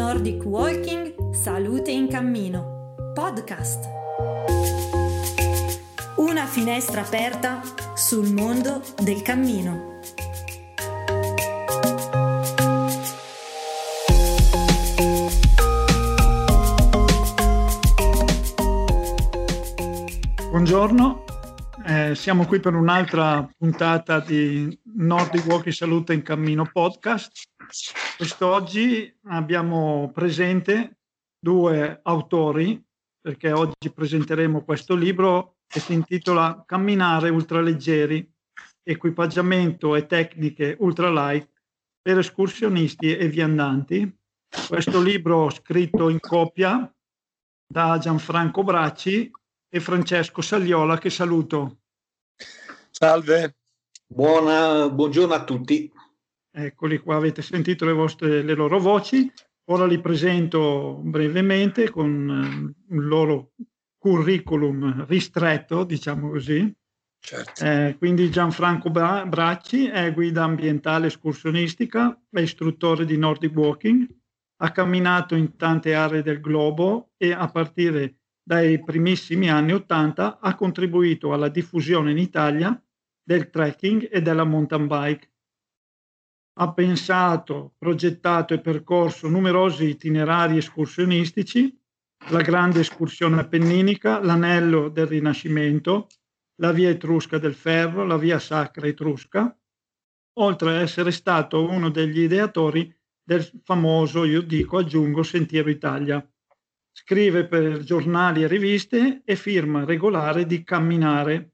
Nordic Walking Salute in Cammino Podcast. Una finestra aperta sul mondo del cammino. Buongiorno, eh, siamo qui per un'altra puntata di Nordic Walking Salute in Cammino podcast. Quest'oggi abbiamo presente due autori, perché oggi presenteremo questo libro che si intitola Camminare ultraleggeri, equipaggiamento e tecniche ultralight per escursionisti e viandanti. Questo libro scritto in copia da Gianfranco Bracci e Francesco Sagliola che saluto. Salve, Buona, buongiorno a tutti. Eccoli qua, avete sentito le, vostre, le loro voci. Ora li presento brevemente con eh, il loro curriculum ristretto, diciamo così. Certo. Eh, quindi Gianfranco Bracci è guida ambientale escursionistica, è istruttore di Nordic Walking, ha camminato in tante aree del globo e a partire dai primissimi anni Ottanta ha contribuito alla diffusione in Italia del trekking e della mountain bike. Ha pensato, progettato e percorso numerosi itinerari escursionistici, la grande escursione appenninica, l'anello del Rinascimento, la via etrusca del ferro, la via sacra etrusca, oltre ad essere stato uno degli ideatori del famoso, io dico, aggiungo, Sentiero Italia. Scrive per giornali e riviste e firma regolare di Camminare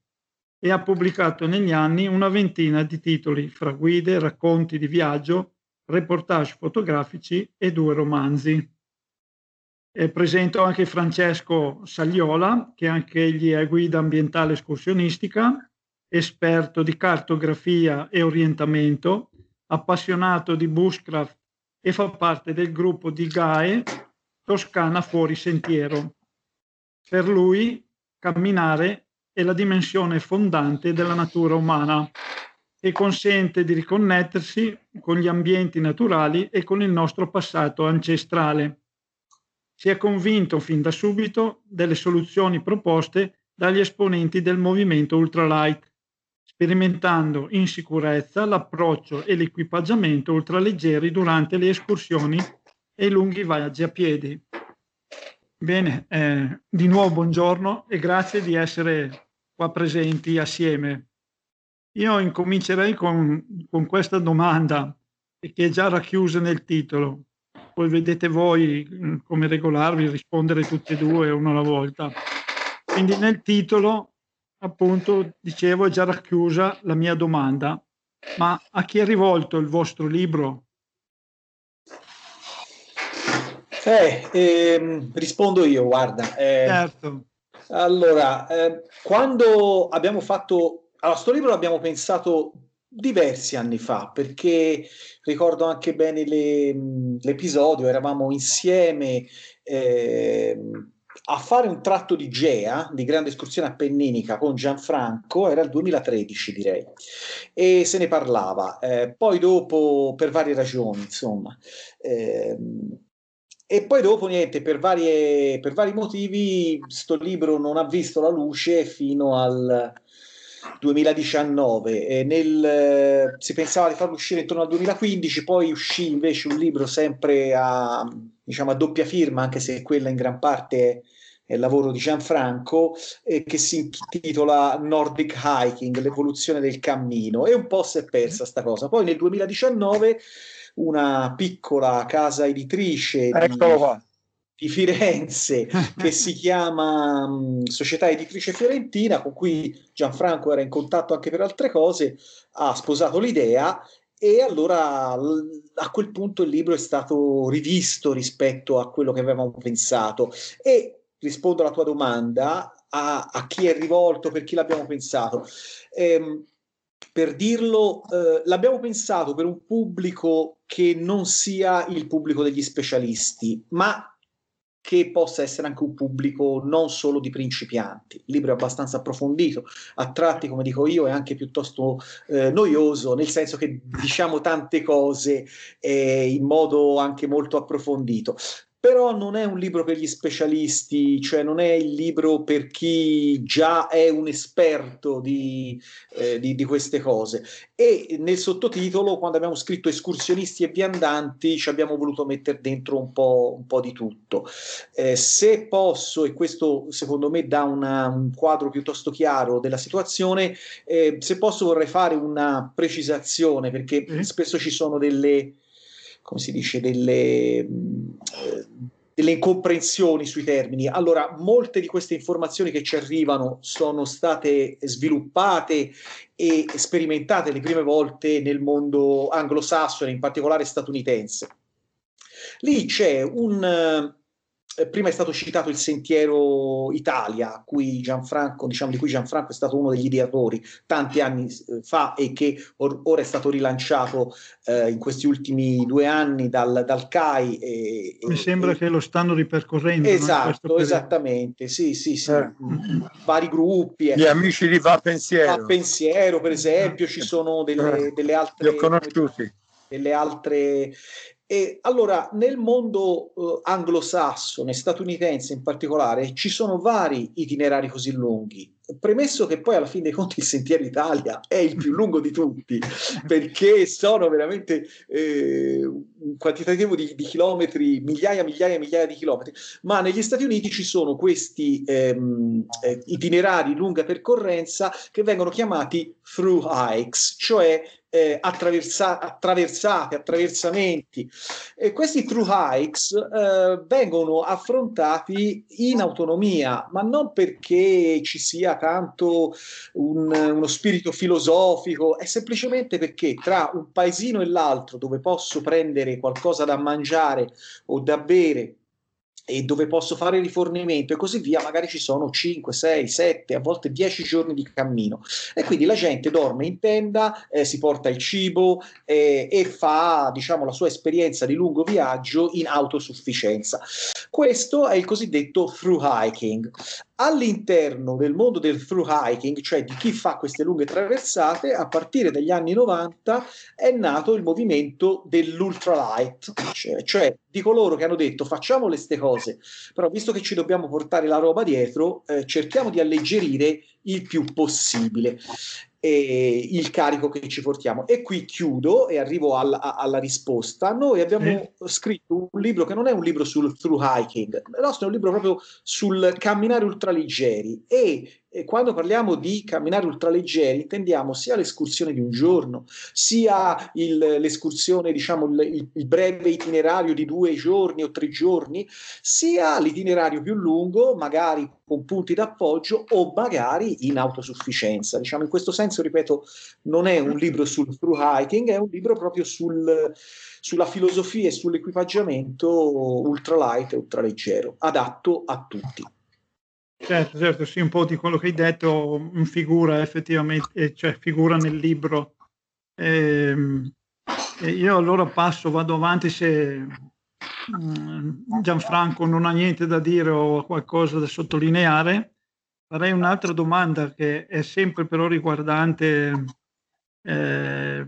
e ha pubblicato negli anni una ventina di titoli fra guide, racconti di viaggio, reportage fotografici e due romanzi. E presento anche Francesco Sagliola, che anche egli è guida ambientale escursionistica, esperto di cartografia e orientamento, appassionato di bushcraft e fa parte del gruppo di GAE Toscana fuori sentiero. Per lui camminare è la dimensione fondante della natura umana e consente di riconnettersi con gli ambienti naturali e con il nostro passato ancestrale. Si è convinto fin da subito delle soluzioni proposte dagli esponenti del movimento ultralight, sperimentando in sicurezza l'approccio e l'equipaggiamento ultraleggeri durante le escursioni e i lunghi viaggi a piedi. Bene, eh, di nuovo buongiorno e grazie di essere qua presenti assieme. Io incomincerei con, con questa domanda che è già racchiusa nel titolo. Poi vedete voi mm, come regolarvi, rispondere tutti e due uno alla volta. Quindi nel titolo, appunto, dicevo, è già racchiusa la mia domanda. Ma a chi è rivolto il vostro libro? Eh, ehm, rispondo io, guarda. Eh, certo. Allora, eh, quando abbiamo fatto... Allora, sto libro l'abbiamo pensato diversi anni fa, perché ricordo anche bene le, l'episodio, eravamo insieme eh, a fare un tratto di Gea, di grande escursione appenninica con Gianfranco, era il 2013 direi, e se ne parlava. Eh, poi dopo, per varie ragioni, insomma, eh, e poi dopo, niente, per, varie, per vari motivi, sto libro non ha visto la luce fino al 2019. E nel, si pensava di farlo uscire intorno al 2015, poi uscì invece un libro sempre a, diciamo, a doppia firma, anche se quella in gran parte è il lavoro di Gianfranco, eh, che si intitola Nordic Hiking, l'evoluzione del cammino. E un po' si è persa sta cosa. Poi nel 2019 una piccola casa editrice di, di, Firenze che si chiama um, Società Editrice Fiorentina, con cui Gianfranco era in contatto anche per altre cose, ha sposato l'idea e allora a quel punto il libro è stato rivisto rispetto a quello che avevamo pensato e rispondo alla tua domanda a, a chi è rivolto, per chi l'abbiamo pensato. Ehm, per dirlo, eh, l'abbiamo pensato per un pubblico che non sia il pubblico degli specialisti, ma che possa essere anche un pubblico non solo di principianti. Il libro è abbastanza approfondito, a tratti, come dico io, è anche piuttosto eh, noioso, nel senso che diciamo tante cose eh, in modo anche molto approfondito però non è un libro per gli specialisti, cioè non è il libro per chi già è un esperto di, eh, di, di queste cose. E nel sottotitolo, quando abbiamo scritto escursionisti e viandanti, ci abbiamo voluto mettere dentro un po', un po di tutto. Eh, se posso, e questo secondo me dà una, un quadro piuttosto chiaro della situazione, eh, se posso vorrei fare una precisazione, perché mm. spesso ci sono delle come si dice, delle, delle incomprensioni sui termini. Allora, molte di queste informazioni che ci arrivano sono state sviluppate e sperimentate le prime volte nel mondo anglosassone, in particolare statunitense. Lì c'è un, prima è stato citato il Sentiero Italia, cui Gianfranco, diciamo, di cui Gianfranco è stato uno degli ideatori tanti anni eh, fa e che or- ora è stato rilanciato eh, in questi ultimi due anni dal, dal CAI. E, Mi e, sembra e... che lo stanno ripercorrendo. Esatto, esattamente, sì, sì, sì. Eh. Vari gruppi. Gli amici di Va Pensiero. Va Pensiero, per esempio, ci sono delle, delle altre... Li ho conosciuti delle altre e allora nel mondo eh, anglosassone, statunitense in particolare, ci sono vari itinerari così lunghi. Premesso che poi alla fine dei conti il Sentiero Italia è il più lungo di tutti, perché sono veramente eh, un quantitativo di, di, chilometri, migliaia, migliaia, migliaia di chilometri, ma negli Stati Uniti ci sono questi ehm, eh, itinerari lunga percorrenza che vengono chiamati through hikes, cioè eh, attraversa- attraversate, attraversamenti. E questi true hikes eh, vengono affrontati in autonomia, ma non perché ci sia tanto un, uno spirito filosofico, è semplicemente perché tra un paesino e l'altro dove posso prendere qualcosa da mangiare o da bere e dove posso fare rifornimento e così via, magari ci sono 5, 6, 7, a volte 10 giorni di cammino. E quindi la gente dorme in tenda, eh, si porta il cibo eh, e fa, diciamo, la sua esperienza di lungo viaggio in autosufficienza. Questo è il cosiddetto through hiking. All'interno del mondo del through hiking, cioè di chi fa queste lunghe traversate, a partire dagli anni 90 è nato il movimento dell'ultralight, cioè, cioè di coloro che hanno detto facciamo queste cose, però visto che ci dobbiamo portare la roba dietro, eh, cerchiamo di alleggerire il più possibile eh, il carico che ci portiamo. E qui chiudo e arrivo alla, alla risposta. Noi abbiamo eh. scritto un libro che non è un libro sul through hiking, il nostro è un libro proprio sul camminare ultraleggeri e e quando parliamo di camminare ultraleggeri intendiamo sia l'escursione di un giorno, sia il, l'escursione, diciamo, il, il, breve itinerario di due giorni o tre giorni, sia l'itinerario più lungo, magari con punti d'appoggio o magari in autosufficienza. Diciamo, in questo senso, ripeto, non è un libro sul through hiking, è un libro proprio sul, sulla filosofia e sull'equipaggiamento ultralight e ultraleggero, adatto a tutti. Certo, certo, sì, un po' di quello che hai detto figura effettivamente, eh, cioè figura nel libro. Ehm, e io allora passo, vado avanti se mm, Gianfranco non ha niente da dire o qualcosa da sottolineare. Farei un'altra domanda che è sempre però riguardante eh,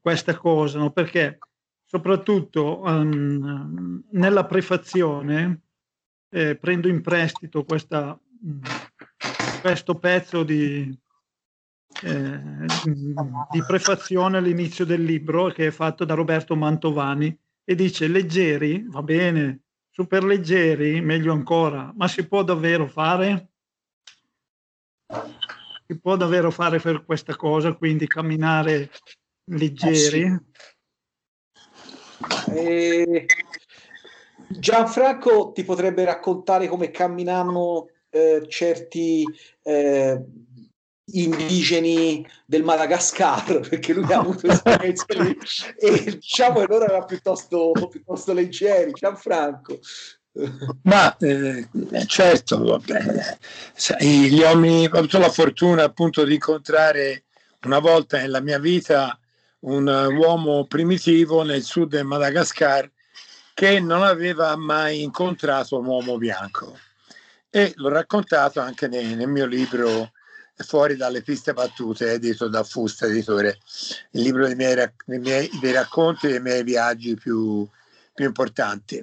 questa cosa, no? perché soprattutto um, nella prefazione eh, prendo in prestito questa, questo pezzo di, eh, di prefazione all'inizio del libro che è fatto da Roberto Mantovani e dice leggeri, va bene, super leggeri, meglio ancora, ma si può davvero fare? Si può davvero fare per questa cosa, quindi camminare leggeri? Eh sì. eh, Gianfranco ti potrebbe raccontare come camminavano eh, certi eh, indigeni del Madagascar, perché lui ha avuto esperienze lì e diciamo che loro erano piuttosto, piuttosto leggeri. Gianfranco. Ma eh, certo, vabbè, gli uomini, ho avuto la fortuna appunto di incontrare una volta nella mia vita un uomo primitivo nel sud del Madagascar che non aveva mai incontrato un uomo bianco. E l'ho raccontato anche nel, nel mio libro Fuori dalle piste battute, edito da Fusta Editore, il libro dei, miei, dei, miei, dei racconti dei miei viaggi più, più importanti.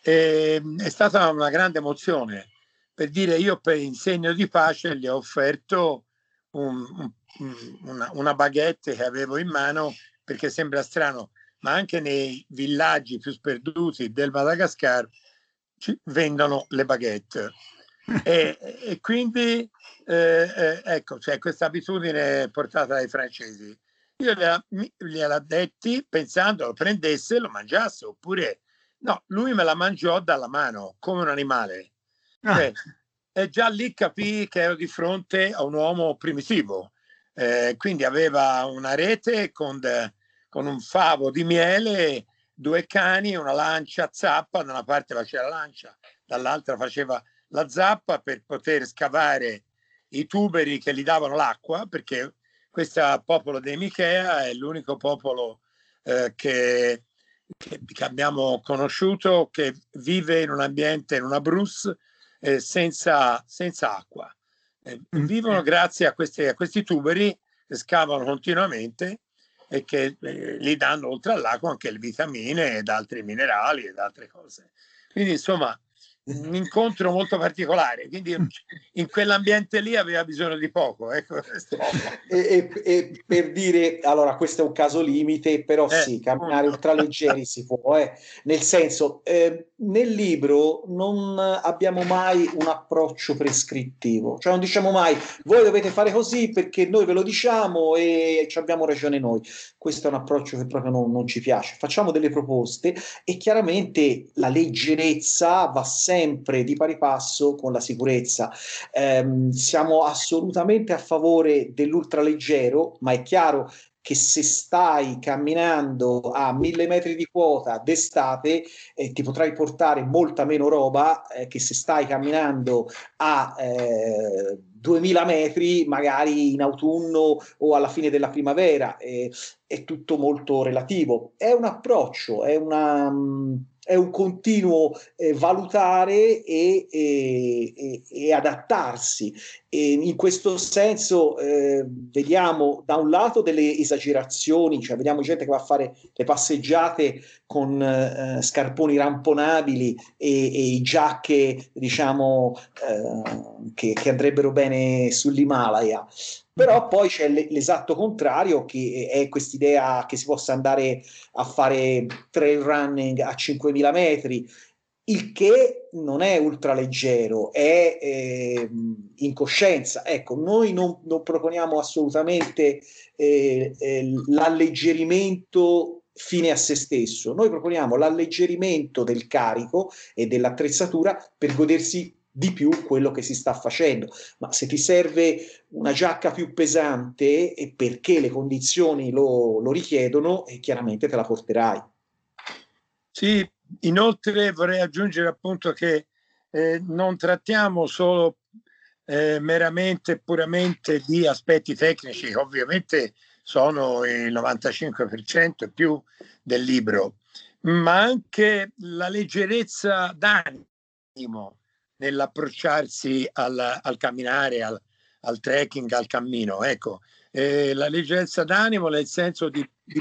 E, è stata una grande emozione. Per dire io per in segno di pace gli ho offerto un, un, una, una baguette che avevo in mano perché sembra strano, ma anche nei villaggi più sperduti del Madagascar ci vendono le baguette. e, e, quindi eh, eh, ecco, c'è questa abitudine portata dai francesi. Io gliela, gliela detti pensando lo prendesse e lo mangiasse, oppure no, lui me la mangiò dalla mano come un animale. Ah. Cioè, e già lì capì che ero di fronte a un uomo primitivo. Eh, quindi aveva una rete con, de, con, un favo di miele, due cani, una lancia zappa, da una parte faceva la lancia, dall'altra faceva la zappa per poter scavare i tuberi che gli davano l'acqua, perché questo popolo dei Michea è l'unico popolo eh, che, che, che, abbiamo conosciuto che vive in un ambiente, in una bruce, eh, senza, senza, acqua. Eh, mm. vivono grazie a, questi, a questi tuberi che scavano continuamente e che eh, gli danno oltre all'acqua anche le vitamine ed altri minerali ed altre cose. Quindi insomma un incontro molto particolare, quindi in quell'ambiente lì aveva bisogno di poco. Ecco. E, e, e, per dire, allora questo è un caso limite, però eh, sì, camminare ultraleggeri si può, eh. nel senso, eh, nel libro non abbiamo mai un approccio prescrittivo, cioè non diciamo mai voi dovete fare così perché noi ve lo diciamo e ci abbiamo ragione noi. Questo è un approccio che proprio non, non ci piace. Facciamo delle proposte e chiaramente la leggerezza va sempre sempre di pari passo con la sicurezza. Eh, siamo assolutamente a favore dell'ultraleggero, ma è chiaro che se stai camminando a mille metri di quota d'estate eh, ti potrai portare molta meno roba eh, che se stai camminando a eh, 2000 metri magari in autunno o alla fine della primavera. Eh, è tutto molto relativo. È un approccio, è una... Mh, è un continuo eh, valutare e, e, e, adattarsi. E in questo senso eh, vediamo da un lato delle esagerazioni, cioè vediamo gente che va a fare le passeggiate con eh, scarponi ramponabili e, e giacche, diciamo, eh, che, che andrebbero bene sull'Himalaya. Però poi c'è l'esatto contrario, che è quest'idea che si possa andare a fare trail running a 5.000 metri, il che non è ultraleggero, è eh, incoscienza. Ecco, noi non, non proponiamo assolutamente eh, eh, l'alleggerimento fine a se stesso, noi proponiamo l'alleggerimento del carico e dell'attrezzatura per godersi di più quello che si sta facendo. Ma se ti serve una giacca più pesante e perché le condizioni lo, lo richiedono, eh, chiaramente te la porterai. Sì, inoltre vorrei aggiungere appunto che eh, non trattiamo solo eh, meramente puramente di aspetti tecnici, ovviamente sono il 95% e più del libro, ma anche la leggerezza d'animo nell'approcciarsi al, al camminare, al, al, trekking, al cammino. Ecco, eh, la leggerezza d'animo nel senso di, di,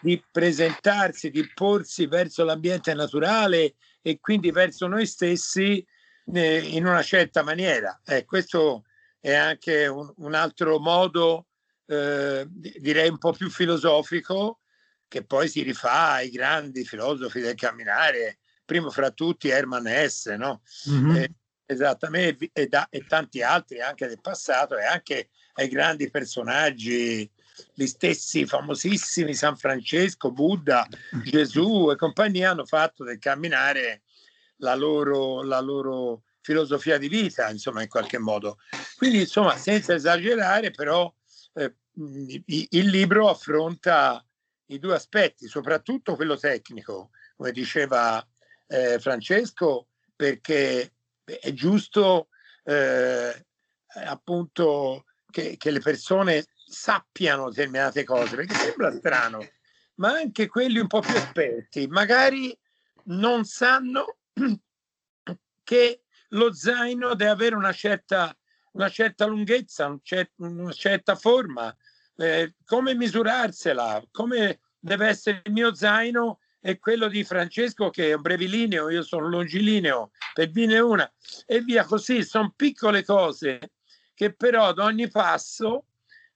di, presentarsi, di porsi verso l'ambiente naturale e quindi verso noi stessi eh, in una certa maniera. Eh, questo è anche un, un altro modo, eh, direi un po' più filosofico, che poi si rifà ai grandi filosofi del camminare, primo fra tutti Herman Hesse, no? Mm-hmm. Eh, esattamente, e, da, e, tanti altri anche del passato e anche ai grandi personaggi, gli stessi famosissimi San Francesco, Buddha, Gesù e compagnia hanno fatto del camminare la loro, la loro filosofia di vita, insomma, in qualche modo. Quindi, insomma, senza esagerare, però eh, il libro affronta i due aspetti, soprattutto quello tecnico, come diceva eh, Francesco, perché è giusto eh, appunto che, che, le persone sappiano determinate cose, perché sembra strano, ma anche quelli un po' più esperti, magari non sanno che lo zaino deve avere una certa, una certa lunghezza, un cer- una certa forma, eh, come misurarsela, come deve essere il mio zaino e quello di Francesco che è un brevilineo, io sono longilineo, per dirne una, e via così. Sono piccole cose che però ad ogni passo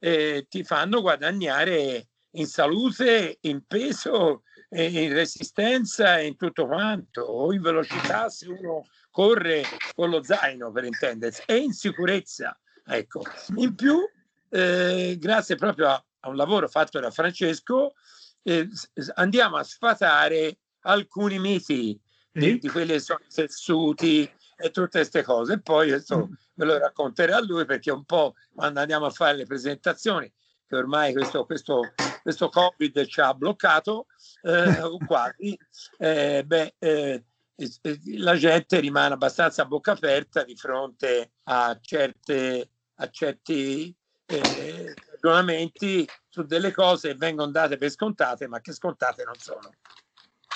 eh, ti fanno guadagnare in salute, in peso, in resistenza e in tutto quanto, o in velocità se uno corre con lo zaino per intendersi, e in sicurezza. Ecco. In più, eh, grazie proprio a, a, un lavoro fatto da Francesco, eh, andiamo a sfatare alcuni miti di, di quelli che sono tessuti e tutte queste cose. E poi adesso ve lo racconterò a lui perché un po' quando andiamo a fare le presentazioni, che ormai questo, questo, questo Covid ci ha bloccato, eh, quasi, eh, beh, eh, la gente rimane abbastanza a bocca aperta di fronte a, certe, a certi eh, ragionamenti su delle cose che vengono date per scontate, ma che scontate non sono.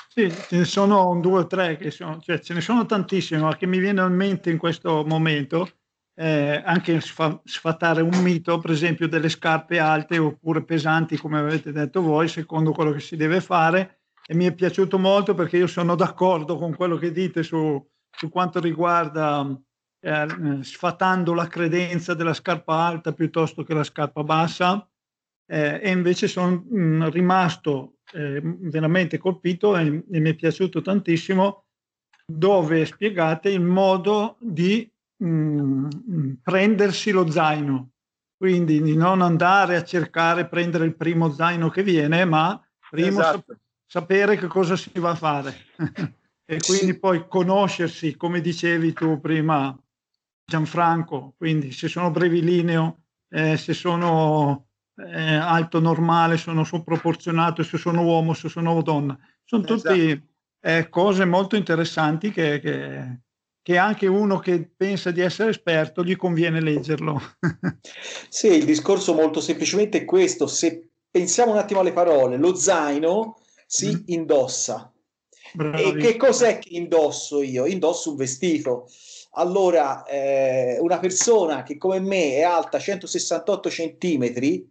Sì, ce ne sono due o tre, che sono, cioè ce ne sono tantissime, ma che mi viene in mente in questo momento eh, anche sfatare un mito, per esempio delle scarpe alte oppure pesanti, come avete detto voi, secondo quello che si deve fare. E mi è piaciuto molto perché io sono d'accordo con quello che dite su, su quanto riguarda eh, sfatando la credenza della scarpa alta piuttosto che la scarpa bassa. Eh, e invece sono mm, rimasto eh, veramente colpito e, e mi è piaciuto tantissimo dove spiegate il modo di mh, mm, prendersi lo zaino, quindi di non andare a cercare prendere il primo zaino che viene, ma prima esatto. sap- sapere che cosa si va a fare. e quindi poi conoscersi, come dicevi tu prima, Gianfranco, quindi se sono brevilineo, eh, se sono eh, alto normale, sono sproporzionato, se sono uomo, se sono donna. Sono tutte esatto. eh, cose molto interessanti che, che, che anche uno che pensa di essere esperto gli conviene leggerlo. sì, il discorso molto semplicemente è questo, se pensiamo un attimo alle parole, lo zaino si mm. indossa. Bravissimo. E che cos'è che indosso io? Indosso un vestito. Allora, eh, una persona che come me è alta 168 centimetri,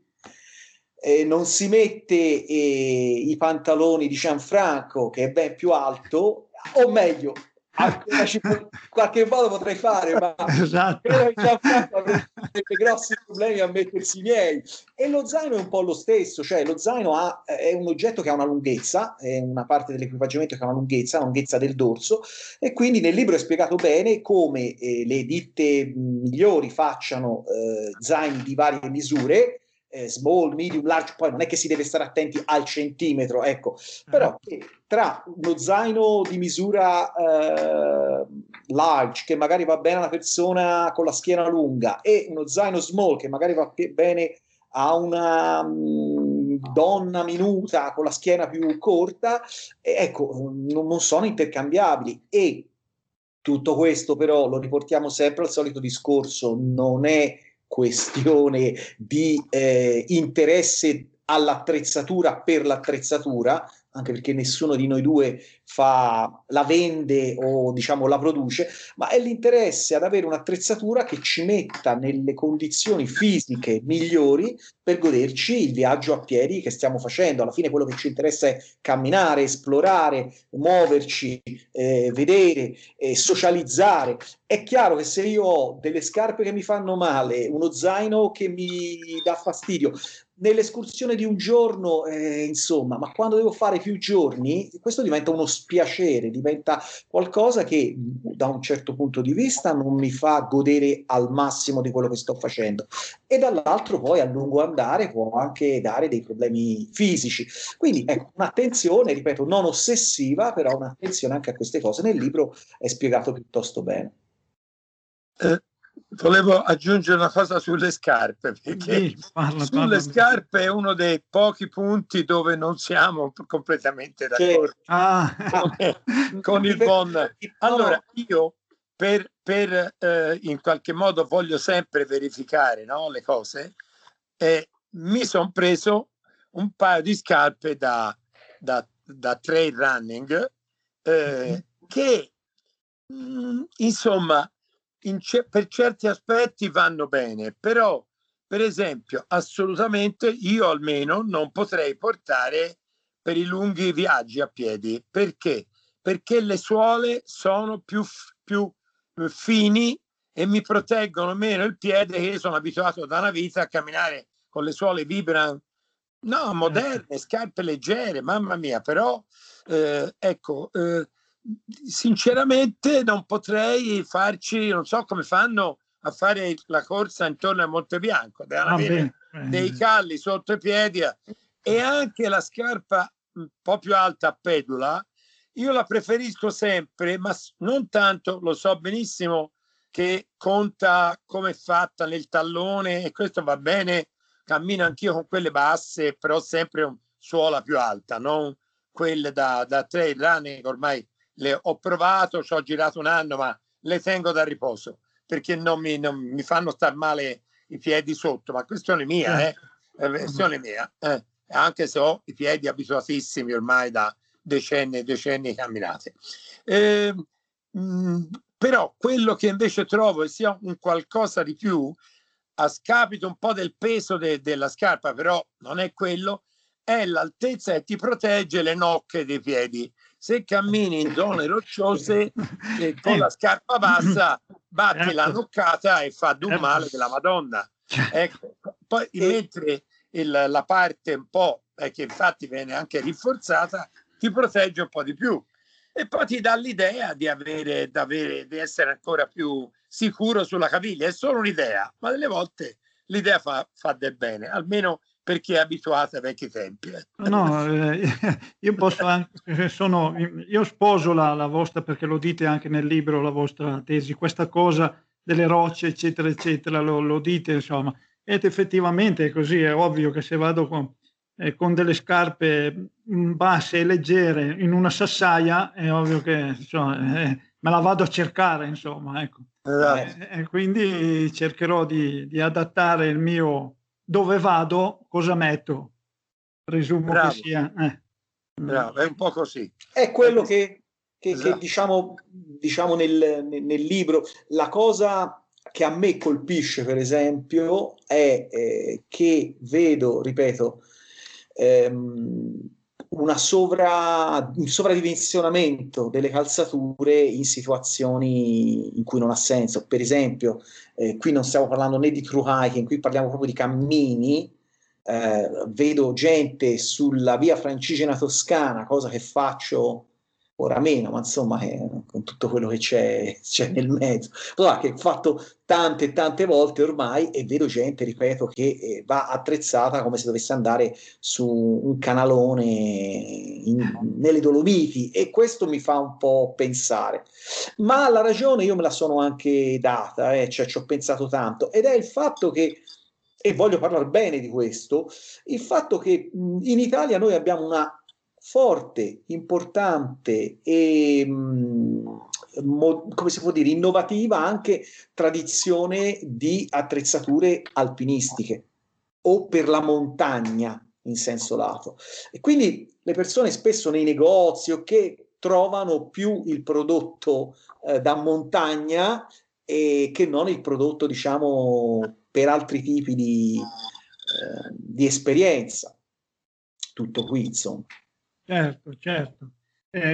eh, non si mette eh, i pantaloni di Gianfranco, che è ben più alto, o meglio, qualche modo potrei fare, ma esatto. credo che Gianfranco avrebbe grossi problemi a mettersi i miei. E lo zaino è un po' lo stesso, cioè lo zaino ha, è un oggetto che ha una lunghezza, è una parte dell'equipaggiamento che ha una lunghezza, una lunghezza del dorso, e quindi nel libro è spiegato bene come eh, le ditte migliori facciano eh, zaini di varie misure eh, small, medium, large, poi non è che si deve stare attenti al centimetro, ecco, però che tra uno zaino di misura eh, large, che magari va bene a una persona con la schiena lunga, e uno zaino small, che magari va bene a una um, donna minuta con la schiena più corta, eh, ecco, non, non sono intercambiabili. E tutto questo però lo riportiamo sempre al solito discorso, non è questione di eh, interesse all'attrezzatura per l'attrezzatura, anche perché nessuno di noi due fa, la vende o diciamo la produce, ma è l'interesse ad avere un'attrezzatura che ci metta nelle condizioni fisiche migliori per goderci il viaggio a piedi che stiamo facendo. Alla fine quello che ci interessa è camminare, esplorare, muoverci, eh, vedere, eh, socializzare. È chiaro che se io ho delle scarpe che mi fanno male, uno zaino che mi dà fastidio, nell'escursione di un giorno, eh, insomma, ma quando devo fare più giorni, questo diventa uno spiacere, diventa qualcosa che da un certo punto di vista non mi fa godere al massimo di quello che sto facendo e dall'altro poi a lungo andare può anche dare dei problemi fisici. Quindi ecco, un'attenzione, ripeto, non ossessiva, però un'attenzione anche a queste cose. Nel libro è spiegato piuttosto bene. Eh, volevo aggiungere una cosa sulle scarpe, perché sì, parla, sulle parla. scarpe è uno dei pochi punti dove non siamo completamente d'accordo ah. con, con, il buon. Allora, io per, per eh, in qualche modo voglio sempre verificare no, le cose e mi sono preso un paio di scarpe da, da, da trail running eh, che mh, mm, insomma ce- per certi aspetti vanno bene, però per esempio assolutamente io almeno non potrei portare per i lunghi viaggi a piedi. Perché? Perché le suole sono più, più fini e mi proteggono meno il piede che io sono abituato da una vita a camminare con le suole Vibram no moderne scarpe leggere mamma mia però eh, ecco eh, sinceramente non potrei farci non so come fanno a fare la corsa intorno a Montebianco devono ah, avere beh. dei calli sotto i piedi e anche la scarpa un po' più alta a pedula io la preferisco sempre ma non tanto lo so benissimo che conta come è fatta nel tallone e questo va bene. Cammino anch'io con quelle basse, però sempre un suola più alta, non quelle da, da trail running. Ormai le ho provato, ci ho girato un anno, ma le tengo da riposo perché non mi, non mi fanno star male i piedi sotto. Ma questione mia, eh? È questione mia. Eh? Anche se ho i piedi abituatissimi ormai da decenni e decenni camminate. Eh, mh, però quello che invece trovo sia un qualcosa di più, a scapito un po' del peso de- della scarpa, però non è quello, è l'altezza e ti protegge le nocche dei piedi. Se cammini in zone rocciose eh, con la scarpa bassa, batti la certo. noccata e fa d'un certo. male della Madonna. Certo. Ecco. Poi mentre il, la parte un po' eh, che infatti viene anche rinforzata, ti protegge un po' di più e poi ti dà l'idea di, avere, di, avere, di essere ancora più sicuro sulla caviglia. È solo un'idea, ma delle volte l'idea fa, fa del bene, almeno per chi è abituato ai vecchi tempi. Eh. No, eh, io posso anche, sono, io sposo la, la, vostra, perché lo dite anche nel libro, la vostra tesi, questa cosa delle rocce, eccetera, eccetera, lo, lo dite, insomma. Ed effettivamente è così, è ovvio che se vado con, eh, con delle scarpe mm, basse e leggere in una sassaia, è ovvio che insomma, eh, me la vado a cercare, insomma, ecco. Esatto. E, e, quindi cercherò di, di, adattare il mio dove vado, cosa metto. Presumo Bravo. che sia. Eh. Bravo, è un po' così. È quello che, che, esatto. che diciamo, diciamo nel, nel, libro, la cosa che a me colpisce, per esempio, è eh, che vedo, ripeto, ehm, una sovra, un sovradimensionamento delle calzature in situazioni in cui non ha senso. Per esempio, eh, qui non stiamo parlando né di true hiking, qui parliamo proprio di cammini. Eh, vedo gente sulla via Francigena Toscana, cosa che faccio ora meno, ma insomma eh, con tutto quello che c'è, c'è nel mezzo. Però che ho fatto tante tante volte ormai e vedo gente, ripeto, che eh, va attrezzata come se dovesse andare su un canalone in, nelle Dolomiti e questo mi fa un po' pensare. Ma la ragione io me la sono anche data, eh, cioè ci ho pensato tanto, ed è il fatto che e voglio parlare bene di questo, il fatto che in Italia noi abbiamo una forte, importante e mm, mo, come si può dire innovativa anche tradizione di attrezzature alpinistiche o per la montagna in senso lato. E quindi le persone spesso nei negozi o che trovano più il prodotto eh, da montagna e che non il prodotto, diciamo, per altri tipi di, eh, di esperienza. Tutto qui, insomma. Certo, certo. Eh,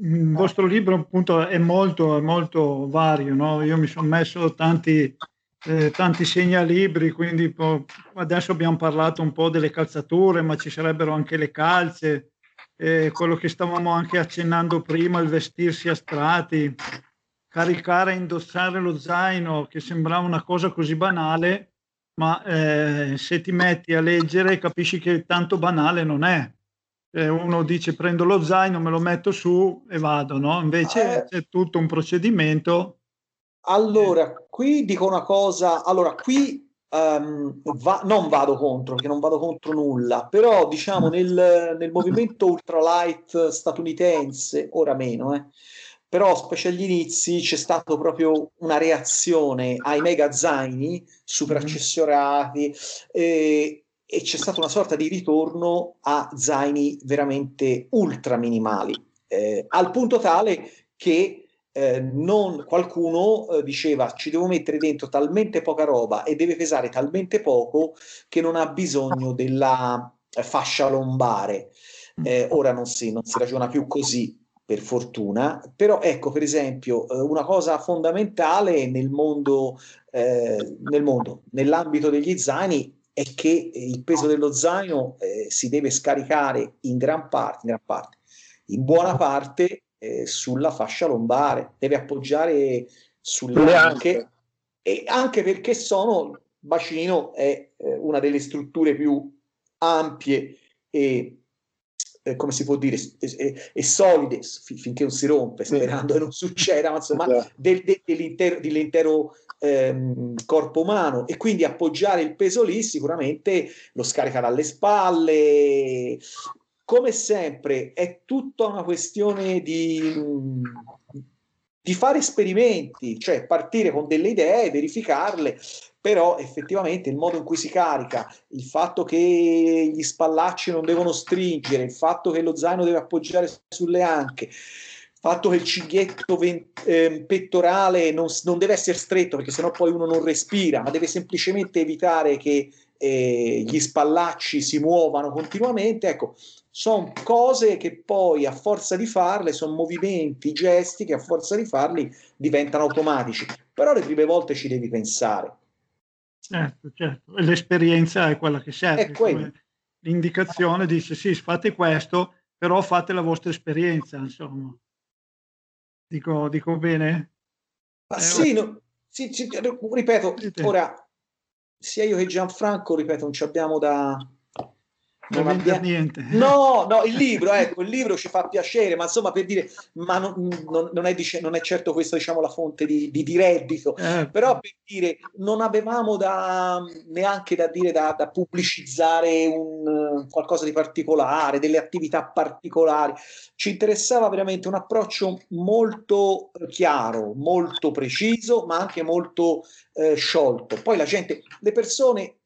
il vostro libro appunto è molto, molto vario, no? Io mi sono messo tanti, eh, tanti segnalibri, quindi po- adesso abbiamo parlato un po' delle calzature, ma ci sarebbero anche le calze, eh, quello che stavamo anche accennando prima, il vestirsi a strati, caricare e indossare lo zaino, che sembrava una cosa così banale, ma eh, se ti metti a leggere capisci che tanto banale non è eh, uno dice prendo lo zaino, me lo metto su e vado, no? Invece eh, c'è tutto un procedimento. Allora, qui dico una cosa, allora qui um, va, non vado contro, perché non vado contro nulla, però diciamo nel, nel movimento ultralight statunitense, ora meno, eh, però specie agli inizi c'è stata proprio una reazione ai mega zaini super mm-hmm. accessorati eh, e c'è stata una sorta di ritorno a zaini veramente ultra minimali. eh, al punto tale che eh, non, qualcuno eh, diceva ci devo mettere dentro talmente poca roba e deve pesare talmente poco che non ha bisogno della eh, fascia lombare. Mm. Eh, ora non si, non si ragiona più così, per fortuna, però ecco per esempio eh, una cosa fondamentale nel mondo, eh, nel mondo, nell'ambito degli zaini è che il peso dello zaino eh, si deve scaricare in gran parte, in, gran parte, in buona parte eh, sulla fascia lombare, deve appoggiare sulle anche, e anche perché sono, bacino è eh, una delle strutture più ampie e eh, come si può dire, e, e solide finché non si rompe, sperando che non succeda, ma insomma, del, de, dell'intero, dell'intero ehm, corpo umano. E quindi appoggiare il peso lì sicuramente lo scarica dalle spalle. Come sempre è tutta una questione di, di fare esperimenti, cioè partire con delle idee, verificarle, però effettivamente il modo in cui si carica, il fatto che gli spallacci non devono stringere, il fatto che lo zaino deve appoggiare sulle anche, il fatto che il cinghietto ven- eh, pettorale non, non, deve essere stretto perché sennò poi uno non respira, ma deve semplicemente evitare che eh, gli spallacci si muovano continuamente, ecco, sono cose che poi a forza di farle, sono movimenti, gesti che a forza di farli diventano automatici, però le prime volte ci devi pensare Certo, certo. L'esperienza è quella che serve. L'indicazione dice sì, fate questo, però fate la vostra esperienza, insomma. Dico, dico bene? Ma eh, sì, no, sì, sì, ripeto, ora sia io che Gianfranco, ripeto, non ci abbiamo da, non abbia... niente. No, no, il libro, ecco, il libro ci fa piacere, ma insomma per dire, ma non, non, non, è, non è, certo questa diciamo, la fonte di, di, di reddito, eh. però per dire, non avevamo da, neanche da dire, da, da pubblicizzare un, qualcosa di particolare, delle attività particolari, ci interessava veramente un approccio molto chiaro, molto preciso, ma anche molto eh, sciolto. Poi la gente, le persone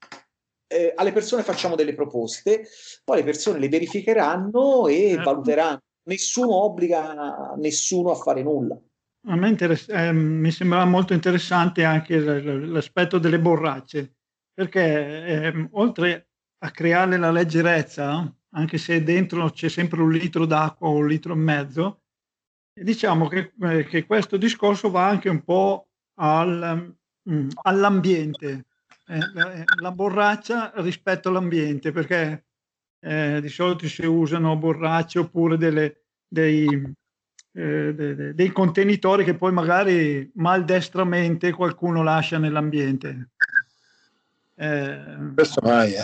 eh, alle persone facciamo delle proposte, poi le persone le verificheranno e certo. valuteranno. Nessuno obbliga nessuno a fare nulla. A me interess- eh, mi sembrava molto interessante anche l- l'aspetto delle borracce, perché eh, oltre a creare la leggerezza, anche se dentro c'è sempre un litro d'acqua o un litro e mezzo, diciamo che, eh, che questo discorso va anche un po' al, mm, all'ambiente, la, la, borraccia rispetto all'ambiente, perché eh, di solito si usano borracce oppure delle, dei, eh, dei, dei, contenitori che poi magari maldestramente qualcuno lascia nell'ambiente. Eh, Questo mai è.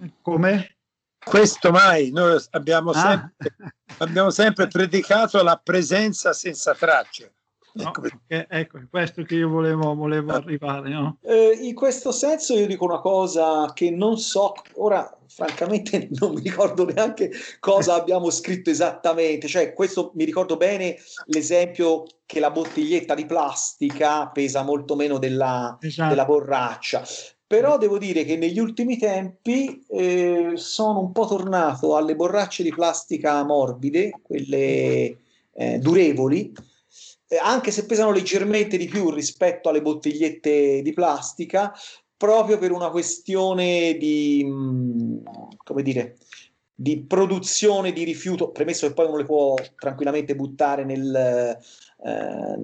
Eh. Come? Questo mai, noi abbiamo, ah. sempre, abbiamo sempre predicato la presenza senza tracce. No, ecco, ecco, è questo che io volevo, volevo ah. arrivare. No? Eh, in questo senso io dico una cosa che non so, ora francamente non mi ricordo neanche cosa abbiamo scritto esattamente, cioè questo mi ricordo bene l'esempio che la bottiglietta di plastica pesa molto meno della, esatto. della borraccia. Però devo dire che negli ultimi tempi eh, sono un po' tornato alle borracce di plastica morbide, quelle eh, durevoli, eh, anche se pesano leggermente di più rispetto alle bottigliette di plastica, proprio per una questione di, mm, come dire, di produzione di rifiuto, premesso che poi uno le può tranquillamente buttare nel, eh,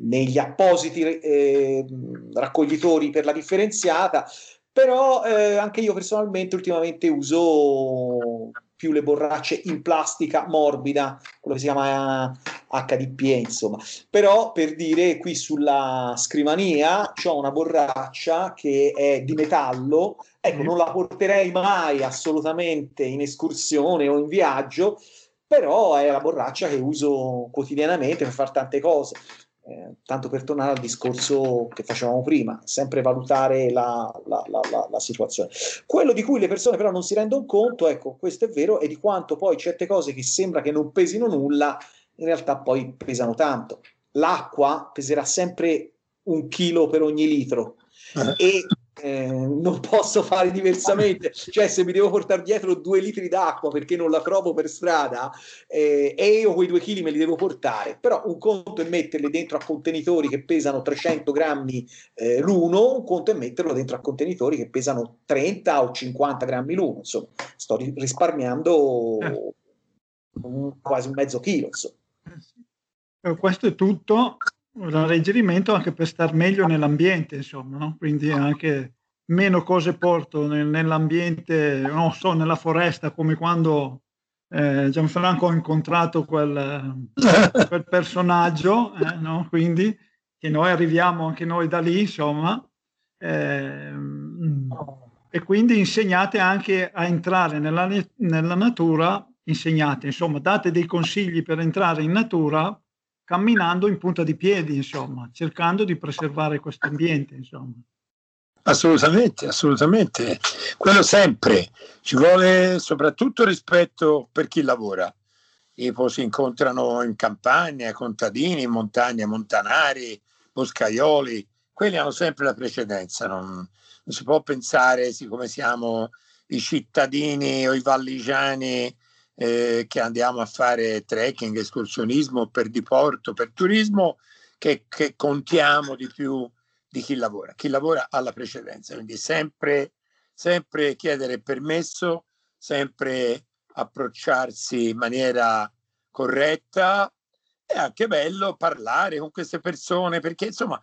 negli appositi eh, raccoglitori per la differenziata, però eh, anche io personalmente ultimamente uso più le borracce in plastica morbida, quello che si chiama HDPE, insomma. Però per dire qui sulla scrivania c'ho una borraccia che è di metallo, ecco, non la porterei mai assolutamente in escursione o in viaggio, però è la borraccia che uso quotidianamente per fare tante cose. Eh, tanto per tornare al discorso che facevamo prima, sempre valutare la, la, la, la, situazione. Quello di cui le persone però non si rendono conto, ecco, questo è vero, è di quanto poi certe cose che sembra che non pesino nulla, in realtà poi pesano tanto. L'acqua peserà sempre un chilo per ogni litro eh. e eh, non posso fare diversamente. Cioè, se mi devo portare dietro due litri d'acqua perché non la trovo per strada, eh, e io quei due chili me li devo portare. Però un conto è metterli dentro a contenitori che pesano 300 grammi eh, l'uno, un conto è metterlo dentro a contenitori che pesano 30 o 50 grammi l'uno. Insomma, sto risparmiando eh. un, quasi un mezzo chilo. Insomma. Eh questo è tutto un alleggerimento anche per star meglio nell'ambiente, insomma, no? quindi anche meno cose porto nel, nell'ambiente, non so, nella foresta, come quando eh, Gianfranco ha incontrato quel, quel personaggio, eh, no? quindi che noi arriviamo anche noi da lì, insomma, eh, e quindi insegnate anche a entrare nella, nella natura, insegnate, insomma, date dei consigli per entrare in natura camminando in punta di piedi, insomma, cercando di preservare questo ambiente, insomma. Assolutamente, assolutamente. Quello sempre. Ci vuole soprattutto rispetto per chi lavora. Tipo si incontrano in campagna, contadini, in montagna, montanari, boscaioli. Quelli hanno sempre la precedenza. Non, non si può pensare, siccome siamo i cittadini o i valligiani eh, che andiamo a fare trekking, escursionismo per diporto, per turismo, che, che contiamo di più di chi lavora. Chi lavora ha la precedenza, quindi sempre, sempre chiedere permesso, sempre approcciarsi in maniera corretta è anche bello parlare con queste persone perché insomma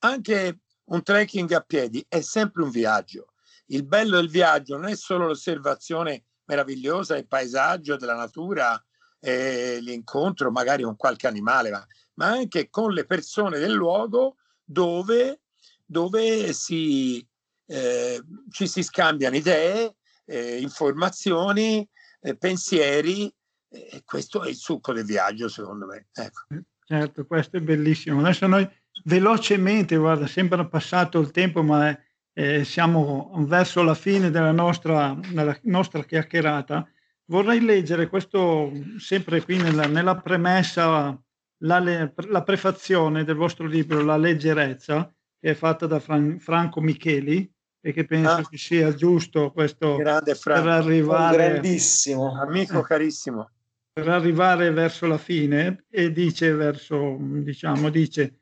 anche un trekking a piedi è sempre un viaggio. Il bello del viaggio non è solo l'osservazione meravigliosa, il paesaggio della natura, eh, l'incontro magari con qualche animale, ma, ma, anche con le persone del luogo dove, dove si, eh, ci si scambiano idee, eh, informazioni, eh, pensieri. E questo è il succo del viaggio, secondo me. Ecco. Certo, questo è bellissimo. Adesso noi velocemente, guarda, sembra passato il tempo, ma è eh, siamo verso la fine della nostra, della nostra chiacchierata, vorrei leggere questo sempre qui nella, nella premessa, la, la, prefazione del vostro libro La leggerezza, che è fatta da Fran, Franco Micheli e che penso ah, che sia giusto questo grande Franco, per arrivare... grandissimo, amico eh, carissimo. Per arrivare verso la fine e dice verso, diciamo, dice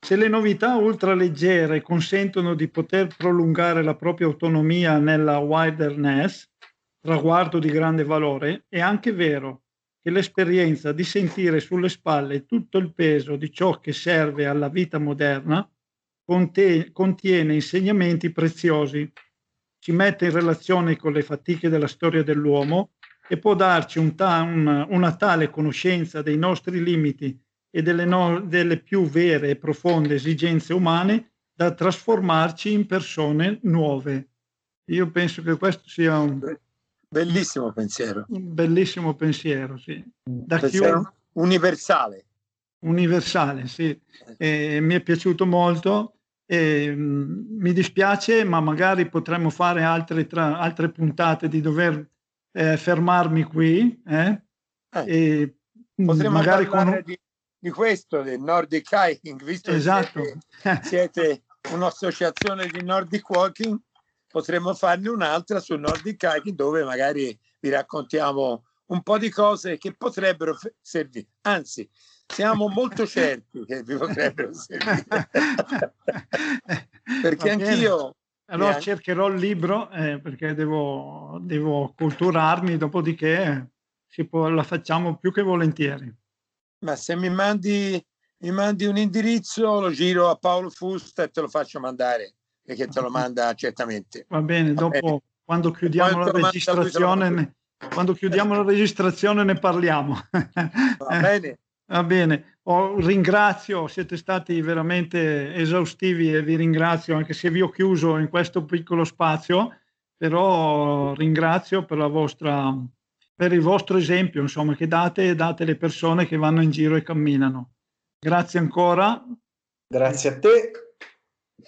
se le novità ultraleggere consentono di poter prolungare la propria autonomia nella wilderness, traguardo di grande valore, è anche vero che l'esperienza di sentire sulle spalle tutto il peso di ciò che serve alla vita moderna contiene insegnamenti preziosi, ci mette in relazione con le fatiche della storia dell'uomo e può darci un ta- un, una tale conoscenza dei nostri limiti e delle, no, delle più vere e profonde esigenze umane da trasformarci in persone nuove. Io penso che questo sia un bellissimo pensiero. Un bellissimo pensiero, sì. Da pensiero universale. Universale, sì. E mi è piaciuto molto. E, mh, mi dispiace, ma magari potremmo fare altre, tra, altre puntate di dover eh, fermarmi qui. Eh? Eh, potremmo magari con... di di questo, del Nordic Hiking, visto esatto. che siete, siete un'associazione di Nordic Walking, potremmo farne un'altra sul Nordic Hiking dove magari vi raccontiamo un po' di cose che potrebbero servire. Anzi, siamo molto certi che vi potrebbero servire. perché anch'io... Allora anche... cercherò il libro eh, perché devo, devo culturarmi, dopodiché si può, la facciamo più che volentieri. Ma se mi mandi, mi mandi un indirizzo, lo giro a Paolo Fusta e te lo faccio mandare, perché te lo manda certamente. Va bene, dopo Va bene. quando chiudiamo quando la registrazione, ne, quando chiudiamo la registrazione ne parliamo. Va bene. Va bene, oh, ringrazio, siete stati veramente esaustivi e vi ringrazio anche se vi ho chiuso in questo piccolo spazio, però ringrazio per la vostra per il vostro esempio, insomma, che date, date le persone che vanno in giro e camminano. Grazie ancora. Grazie a te.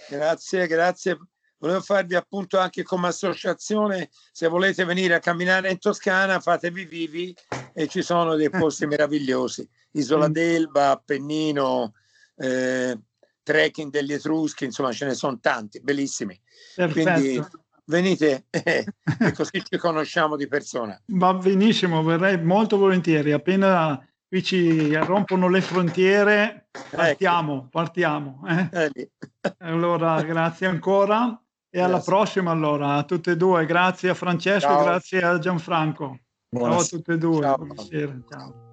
Grazie, grazie. Volevo farvi appunto anche come associazione, se volete venire a camminare in Toscana, fatevi vivi e ci sono dei posti meravigliosi. Isola mm. d'Elba, Appennino, eh, trekking degli Etruschi, insomma ce ne sono tanti, bellissimi. Perfetto. Quindi venite eh, e così ci conosciamo di persona. Va benissimo, verrei molto volentieri. Appena qui ci rompono le frontiere, partiamo, ecco. partiamo. Eh? Eh allora, grazie ancora e alla grazie. prossima allora a tutte e due. Grazie a Francesco, ciao. grazie a Gianfranco. Buonasera. Ciao a tutte e due. Ciao. Buonasera. Ciao.